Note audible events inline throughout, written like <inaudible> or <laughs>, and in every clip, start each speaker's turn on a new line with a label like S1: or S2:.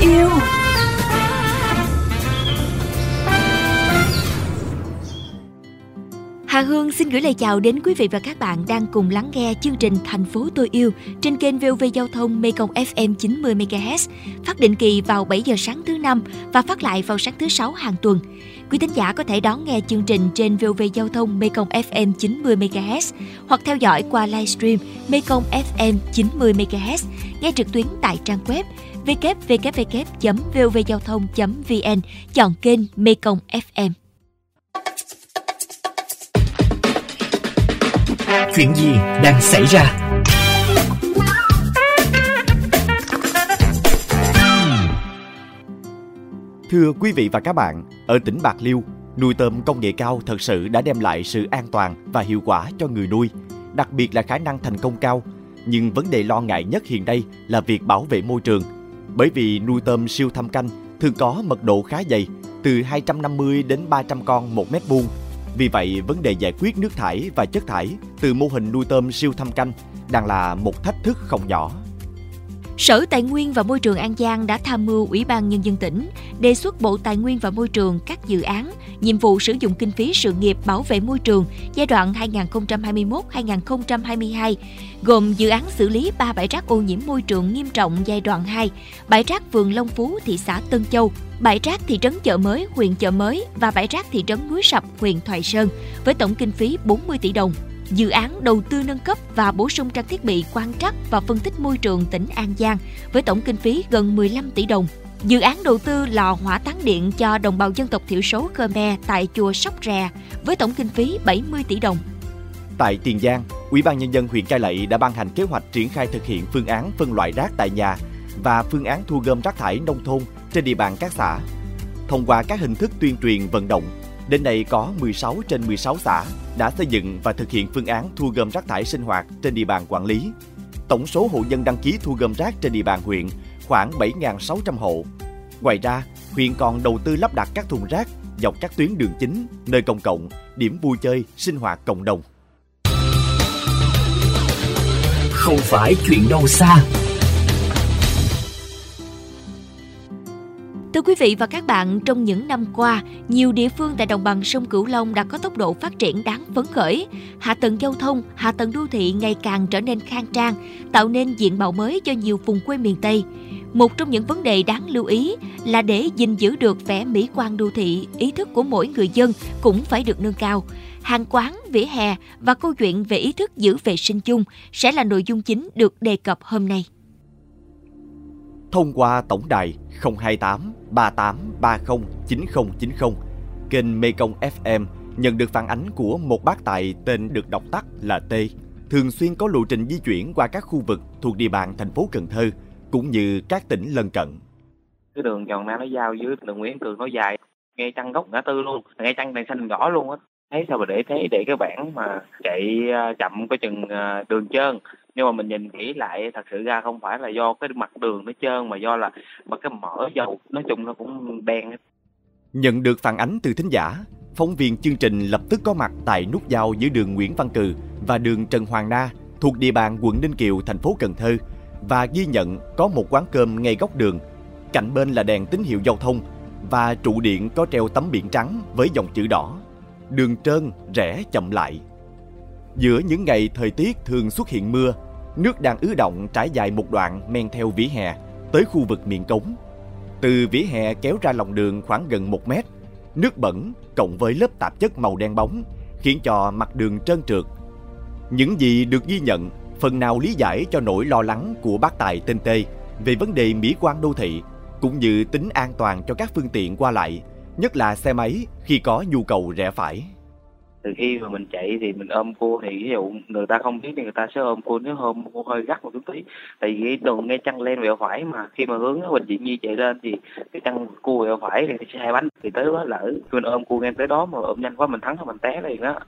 S1: yêu Hà Hương xin gửi lời chào đến quý vị và các bạn đang cùng lắng nghe chương trình Thành phố tôi yêu trên kênh VOV Giao thông Mekong FM 90 MHz, phát định kỳ vào 7 giờ sáng thứ năm và phát lại vào sáng thứ sáu hàng tuần. Quý thính giả có thể đón nghe chương trình trên VOV Giao thông Mekong FM 90 MHz hoặc theo dõi qua livestream Mekong FM 90 MHz, nghe trực tuyến tại trang web www.vovgiao thông.vn, chọn kênh Mekong FM.
S2: Chuyện gì đang xảy ra?
S3: Thưa quý vị và các bạn, ở tỉnh Bạc Liêu, nuôi tôm công nghệ cao thật sự đã đem lại sự an toàn và hiệu quả cho người nuôi, đặc biệt là khả năng thành công cao. Nhưng vấn đề lo ngại nhất hiện nay là việc bảo vệ môi trường. Bởi vì nuôi tôm siêu thâm canh thường có mật độ khá dày, từ 250 đến 300 con một mét vuông vì vậy, vấn đề giải quyết nước thải và chất thải từ mô hình nuôi tôm siêu thâm canh đang là một thách thức không nhỏ.
S1: Sở Tài nguyên và Môi trường An Giang đã tham mưu Ủy ban Nhân dân tỉnh đề xuất Bộ Tài nguyên và Môi trường các dự án, nhiệm vụ sử dụng kinh phí sự nghiệp bảo vệ môi trường giai đoạn 2021-2022, gồm dự án xử lý 3 bãi rác ô nhiễm môi trường nghiêm trọng giai đoạn 2, bãi rác vườn Long Phú, thị xã Tân Châu, bãi rác thị trấn Chợ Mới, huyện Chợ Mới và bãi rác thị trấn Núi Sập, huyện Thoại Sơn với tổng kinh phí 40 tỷ đồng dự án đầu tư nâng cấp và bổ sung trang thiết bị quan trắc và phân tích môi trường tỉnh An Giang với tổng kinh phí gần 15 tỷ đồng. Dự án đầu tư lò hỏa táng điện cho đồng bào dân tộc thiểu số Khmer tại chùa Sóc Rè với tổng kinh phí 70 tỷ đồng.
S3: Tại Tiền Giang, Ủy ban nhân dân huyện Cai Lậy đã ban hành kế hoạch triển khai thực hiện phương án phân loại rác tại nhà và phương án thu gom rác thải nông thôn trên địa bàn các xã. Thông qua các hình thức tuyên truyền vận động, Đến nay có 16 trên 16 xã đã xây dựng và thực hiện phương án thu gom rác thải sinh hoạt trên địa bàn quản lý. Tổng số hộ dân đăng ký thu gom rác trên địa bàn huyện khoảng 7.600 hộ. Ngoài ra, huyện còn đầu tư lắp đặt các thùng rác dọc các tuyến đường chính, nơi công cộng, điểm vui chơi, sinh hoạt cộng đồng.
S2: Không phải chuyện đâu xa,
S1: Thưa quý vị và các bạn, trong những năm qua, nhiều địa phương tại đồng bằng sông Cửu Long đã có tốc độ phát triển đáng phấn khởi. Hạ tầng giao thông, hạ tầng đô thị ngày càng trở nên khang trang, tạo nên diện mạo mới cho nhiều vùng quê miền Tây. Một trong những vấn đề đáng lưu ý là để gìn giữ được vẻ mỹ quan đô thị, ý thức của mỗi người dân cũng phải được nâng cao. Hàng quán, vỉa hè và câu chuyện về ý thức giữ vệ sinh chung sẽ là nội dung chính được đề cập hôm nay
S3: thông qua tổng đài 028 38 30 9090, kênh Mekong FM nhận được phản ánh của một bác tài tên được đọc tắt là T, thường xuyên có lộ trình di chuyển qua các khu vực thuộc địa bàn thành phố Cần Thơ cũng như các tỉnh lân cận.
S4: Cái đường vòng Nam nó giao với đường Nguyễn Cường nó dài, ngay chân gốc ngã tư luôn, ngay chân đèn xanh đỏ luôn á. Thấy sao mà để thấy, để cái bảng mà chạy à, chậm có chừng à, đường trơn. Nhưng mà mình nhìn kỹ lại, thật sự ra không phải là do cái mặt đường nó trơn mà do là, mà cái mỡ dầu nói chung nó cũng đen.
S3: Nhận được phản ánh từ thính giả, phóng viên chương trình lập tức có mặt tại nút giao giữa đường Nguyễn Văn Cừ và đường Trần Hoàng Na thuộc địa bàn quận Ninh Kiều, thành phố Cần Thơ và ghi nhận có một quán cơm ngay góc đường. Cạnh bên là đèn tín hiệu giao thông và trụ điện có treo tấm biển trắng với dòng chữ đỏ đường trơn rẽ chậm lại Giữa những ngày thời tiết thường xuất hiện mưa, nước đang ứ động trải dài một đoạn men theo vỉa hè tới khu vực miệng cống. Từ vỉa hè kéo ra lòng đường khoảng gần một mét, nước bẩn cộng với lớp tạp chất màu đen bóng khiến cho mặt đường trơn trượt. Những gì được ghi nhận phần nào lý giải cho nỗi lo lắng của bác tài tên Tê về vấn đề mỹ quan đô thị cũng như tính an toàn cho các phương tiện qua lại, nhất là xe máy khi có nhu cầu rẽ phải.
S4: Từ khi mà mình chạy thì mình ôm cua thì ví dụ người ta không biết thì người ta sẽ ôm cua. Nếu ôm cua hơi gắt một chút tí tại vì đường ngay chân lên vẹo phải mà. Khi mà hướng Bình Dị Nhi chạy lên thì cái chân cua vẹo phải thì sẽ hai bánh thì tới đó lỡ. Mình ôm cua ngang tới đó mà ôm nhanh quá mình thắng thì mình té liền đó.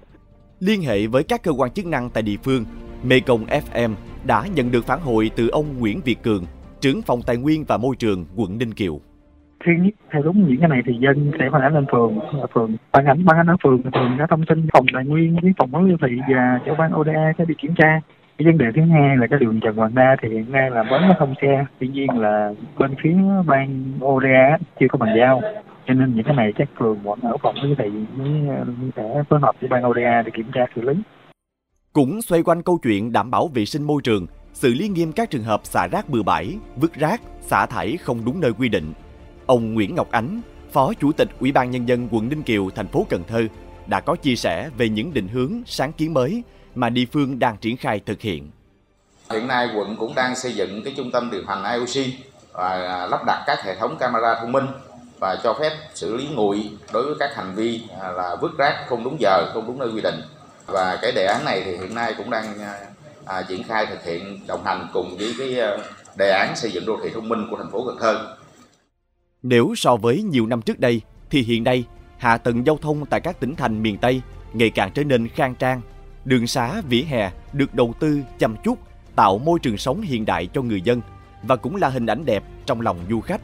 S3: Liên hệ với các cơ quan chức năng tại địa phương Mekong FM đã nhận được phản hồi từ ông Nguyễn Việt Cường trưởng phòng tài nguyên và môi trường quận Ninh Kiều
S5: thứ nhất theo đúng những cái này thì dân sẽ phản ánh lên phường. Phường phản ánh ban anh ở phường phường đã thông tin phòng tài nguyên, với phòng quản đô thị và cho ban ODA sẽ đi kiểm tra. Cái vấn đề thứ hai là cái đường Trần Hoàng đa thì hiện nay là vẫn có thông xe. Tuy nhiên là bên phía ban ODA chưa có bàn giao. Cho nên những cái này chắc phường vẫn ở phòng với thị mới sẽ phối hợp với ban ODA để kiểm tra xử lý.
S3: Cũng xoay quanh câu chuyện đảm bảo vệ sinh môi trường, xử lý nghiêm các trường hợp xả rác bừa bãi, vứt rác, xả thải không đúng nơi quy định ông Nguyễn Ngọc Ánh Phó Chủ tịch Ủy ban Nhân dân quận Ninh Kiều, thành phố Cần Thơ đã có chia sẻ về những định hướng sáng kiến mới mà địa phương đang triển khai thực hiện.
S6: Hiện nay quận cũng đang xây dựng cái trung tâm điều hành IOC và lắp đặt các hệ thống camera thông minh và cho phép xử lý nguội đối với các hành vi là vứt rác không đúng giờ, không đúng nơi quy định. Và cái đề án này thì hiện nay cũng đang à, triển khai thực hiện đồng hành cùng với cái à, đề án xây dựng đô thị thông minh của thành phố Cần Thơ.
S3: Nếu so với nhiều năm trước đây thì hiện nay hạ tầng giao thông tại các tỉnh thành miền Tây ngày càng trở nên khang trang, đường xá vỉa hè được đầu tư chăm chút, tạo môi trường sống hiện đại cho người dân và cũng là hình ảnh đẹp trong lòng du khách.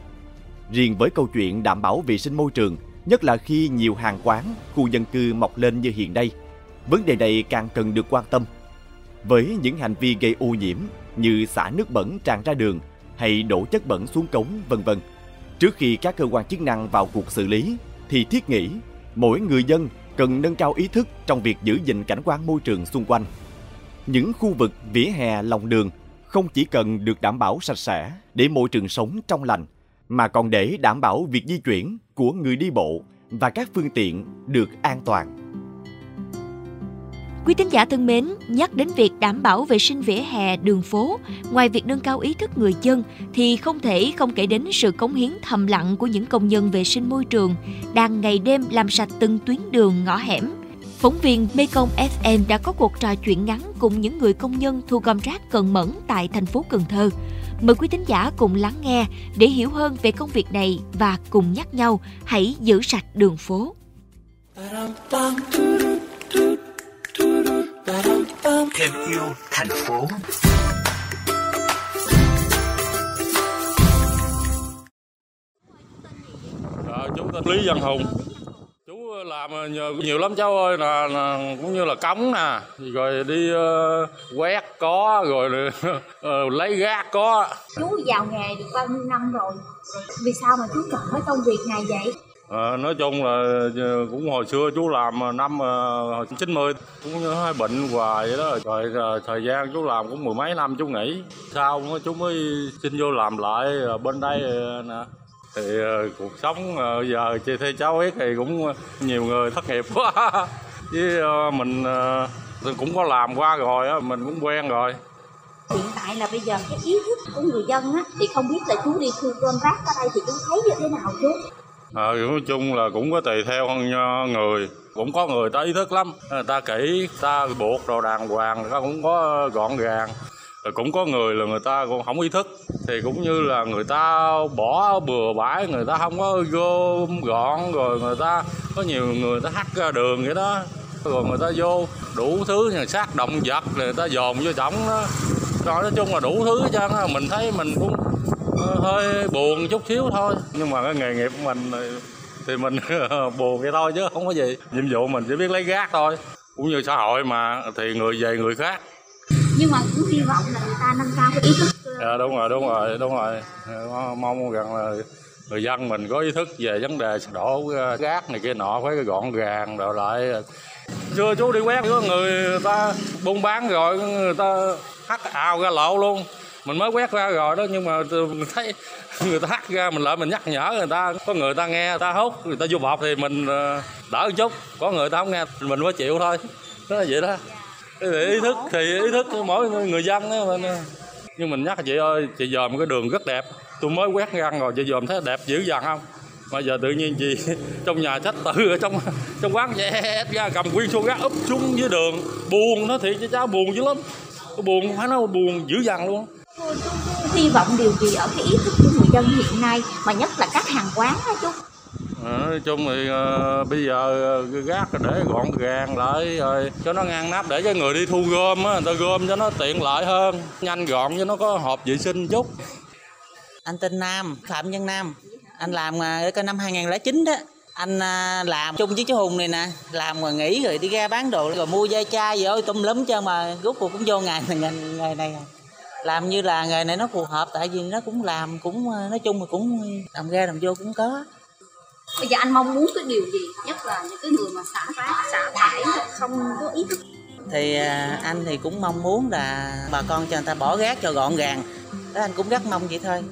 S3: Riêng với câu chuyện đảm bảo vệ sinh môi trường, nhất là khi nhiều hàng quán, khu dân cư mọc lên như hiện nay, vấn đề này càng cần được quan tâm. Với những hành vi gây ô nhiễm như xả nước bẩn tràn ra đường hay đổ chất bẩn xuống cống, vân vân. Trước khi các cơ quan chức năng vào cuộc xử lý thì thiết nghĩ mỗi người dân cần nâng cao ý thức trong việc giữ gìn cảnh quan môi trường xung quanh. Những khu vực vỉa hè lòng đường không chỉ cần được đảm bảo sạch sẽ để môi trường sống trong lành, mà còn để đảm bảo việc di chuyển của người đi bộ và các phương tiện được an toàn.
S1: Quý tín giả thân mến, nhắc đến việc đảm bảo vệ sinh vỉa hè, đường phố, ngoài việc nâng cao ý thức người dân thì không thể không kể đến sự cống hiến thầm lặng của những công nhân vệ sinh môi trường đang ngày đêm làm sạch từng tuyến đường ngõ hẻm. Phóng viên Mekong FM đã có cuộc trò chuyện ngắn cùng những người công nhân thu gom rác cần mẫn tại thành phố Cần Thơ. Mời quý tín giả cùng lắng nghe để hiểu hơn về công việc này và cùng nhắc nhau hãy giữ sạch đường phố
S2: thêm yêu thành phố.
S7: À, chú tên Lý Văn Hùng. Chú làm nhiều, nhiều lắm cháu ơi là, là cũng như là cống nè rồi đi uh, quét có rồi uh, lấy gác có.
S8: Chú vào nghề được bao nhiêu năm rồi vì sao mà chú chọn cái công việc này vậy
S7: À, nói chung là ờ, cũng hồi xưa chú làm ờ, năm hồi 90 cũng hơi bệnh hoài vậy đó. Rồi thời gian chú làm cũng mười mấy năm chú nghỉ. Sau chú mới xin vô làm lại bên đây nè. Thì cuộc sống giờ chị thấy cháu biết thì cũng nhiều người thất nghiệp quá. <laughs> Với mình cũng có làm qua rồi á mình cũng quen rồi.
S8: Hiện tại là bây giờ cái ý thức của người dân á thì không biết là chú đi thu gom rác ở đây thì chú thấy như thế nào chú?
S7: À, nói chung là cũng có tùy theo người. Cũng có người ta ý thức lắm. Người ta kỹ ta buộc đồ đàng hoàng người ta cũng có gọn gàng. Rồi cũng có người là người ta cũng không ý thức. Thì cũng như là người ta bỏ bừa bãi người ta không có gom gọn rồi người ta có nhiều người ta hắt ra đường vậy đó. Rồi người ta vô đủ thứ như sát động vật người ta dồn vô trọng đó. Rồi nói chung là đủ thứ cho mình thấy mình cũng hơi buồn chút xíu thôi. Nhưng mà cái nghề nghiệp của mình thì mình <laughs> buồn vậy thôi chứ không có gì. Nhiệm vụ mình chỉ biết lấy gác thôi. Cũng như xã hội mà thì người về người khác.
S8: Nhưng mà cũng hy vọng là người ta nâng cao cái ý thức
S7: à, đúng rồi đúng rồi đúng rồi. Mong rằng là người dân mình có ý thức về vấn đề đổ gác này kia nọ phải gọn gàng rồi lại. Xưa chú đi quét có người ta buôn bán rồi người ta hắt ào ra lộ luôn mình mới quét ra rồi đó nhưng mà mình thấy người ta hắt ra mình lại mình nhắc nhở người ta. Có người ta nghe người ta hút người ta vô bọc thì mình ờ, đỡ một chút. Có người ta không nghe mình phải chịu thôi. Đó là vậy đó. Thì ý thức thì ý thức mỗi người dân đó. Mình nhưng mình nhắc chị ơi chị dòm cái đường rất đẹp. Tôi mới quét răng rồi chị dòm thấy đẹp dữ dằn không? Mà giờ tự nhiên chị <laughs> trong nhà sách tự ở trong trong quán dẹt ra cầm quyên xô gác úp xuống dưới đường. Buồn nó thiệt cho cháu buồn dữ lắm. Buồn phải nó buồn dữ dằn luôn
S8: hy vọng điều gì ở cái ý thức của người dân hiện nay mà nhất là các hàng quán đó chú?
S7: Nói chung thì uh, bây giờ uh, gác để gọn gàng lại rồi cho nó ngăn nắp để cho người đi thu gom á người ta gom cho nó tiện lợi hơn nhanh gọn cho nó có hộp vệ sinh chút.
S9: Anh tên Nam Phạm Nhân Nam. Anh làm cái năm 2009 đó. Anh làm chung với chú hùng này nè làm rồi nghỉ rồi đi ra bán đồ rồi mua dây chai gì ơi tùm lum cho mà rút cuộc cũng vô ngày ngày, ngày này làm như là nghề này nó phù hợp tại vì nó cũng làm cũng à, nói chung là cũng làm ra làm vô cũng có.
S8: Bây giờ anh mong muốn cái điều gì nhất là những cái người mà xả rác xả thải không có ý thức?
S9: Thì à, anh thì cũng mong muốn là bà con cho người ta bỏ rác cho gọn gàng. Đó anh cũng rất mong vậy thôi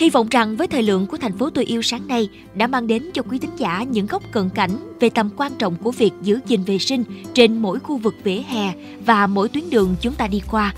S1: Hy vọng rằng với thời lượng của thành phố tôi yêu sáng nay đã mang đến cho quý thính giả những góc cận cảnh về tầm quan trọng của việc giữ gìn vệ sinh trên mỗi khu vực vỉa hè và mỗi tuyến đường chúng ta đi qua.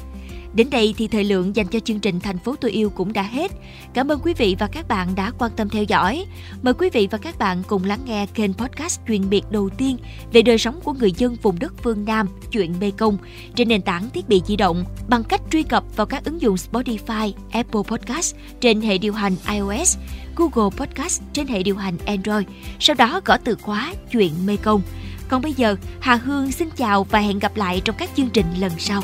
S1: Đến đây thì thời lượng dành cho chương trình Thành phố tôi yêu cũng đã hết. Cảm ơn quý vị và các bạn đã quan tâm theo dõi. Mời quý vị và các bạn cùng lắng nghe kênh podcast chuyên biệt đầu tiên về đời sống của người dân vùng đất phương Nam, chuyện Mê Công trên nền tảng thiết bị di động bằng cách truy cập vào các ứng dụng Spotify, Apple Podcast trên hệ điều hành iOS, Google Podcast trên hệ điều hành Android. Sau đó gõ từ khóa chuyện Mê Công. Còn bây giờ, Hà Hương xin chào và hẹn gặp lại trong các chương trình lần sau.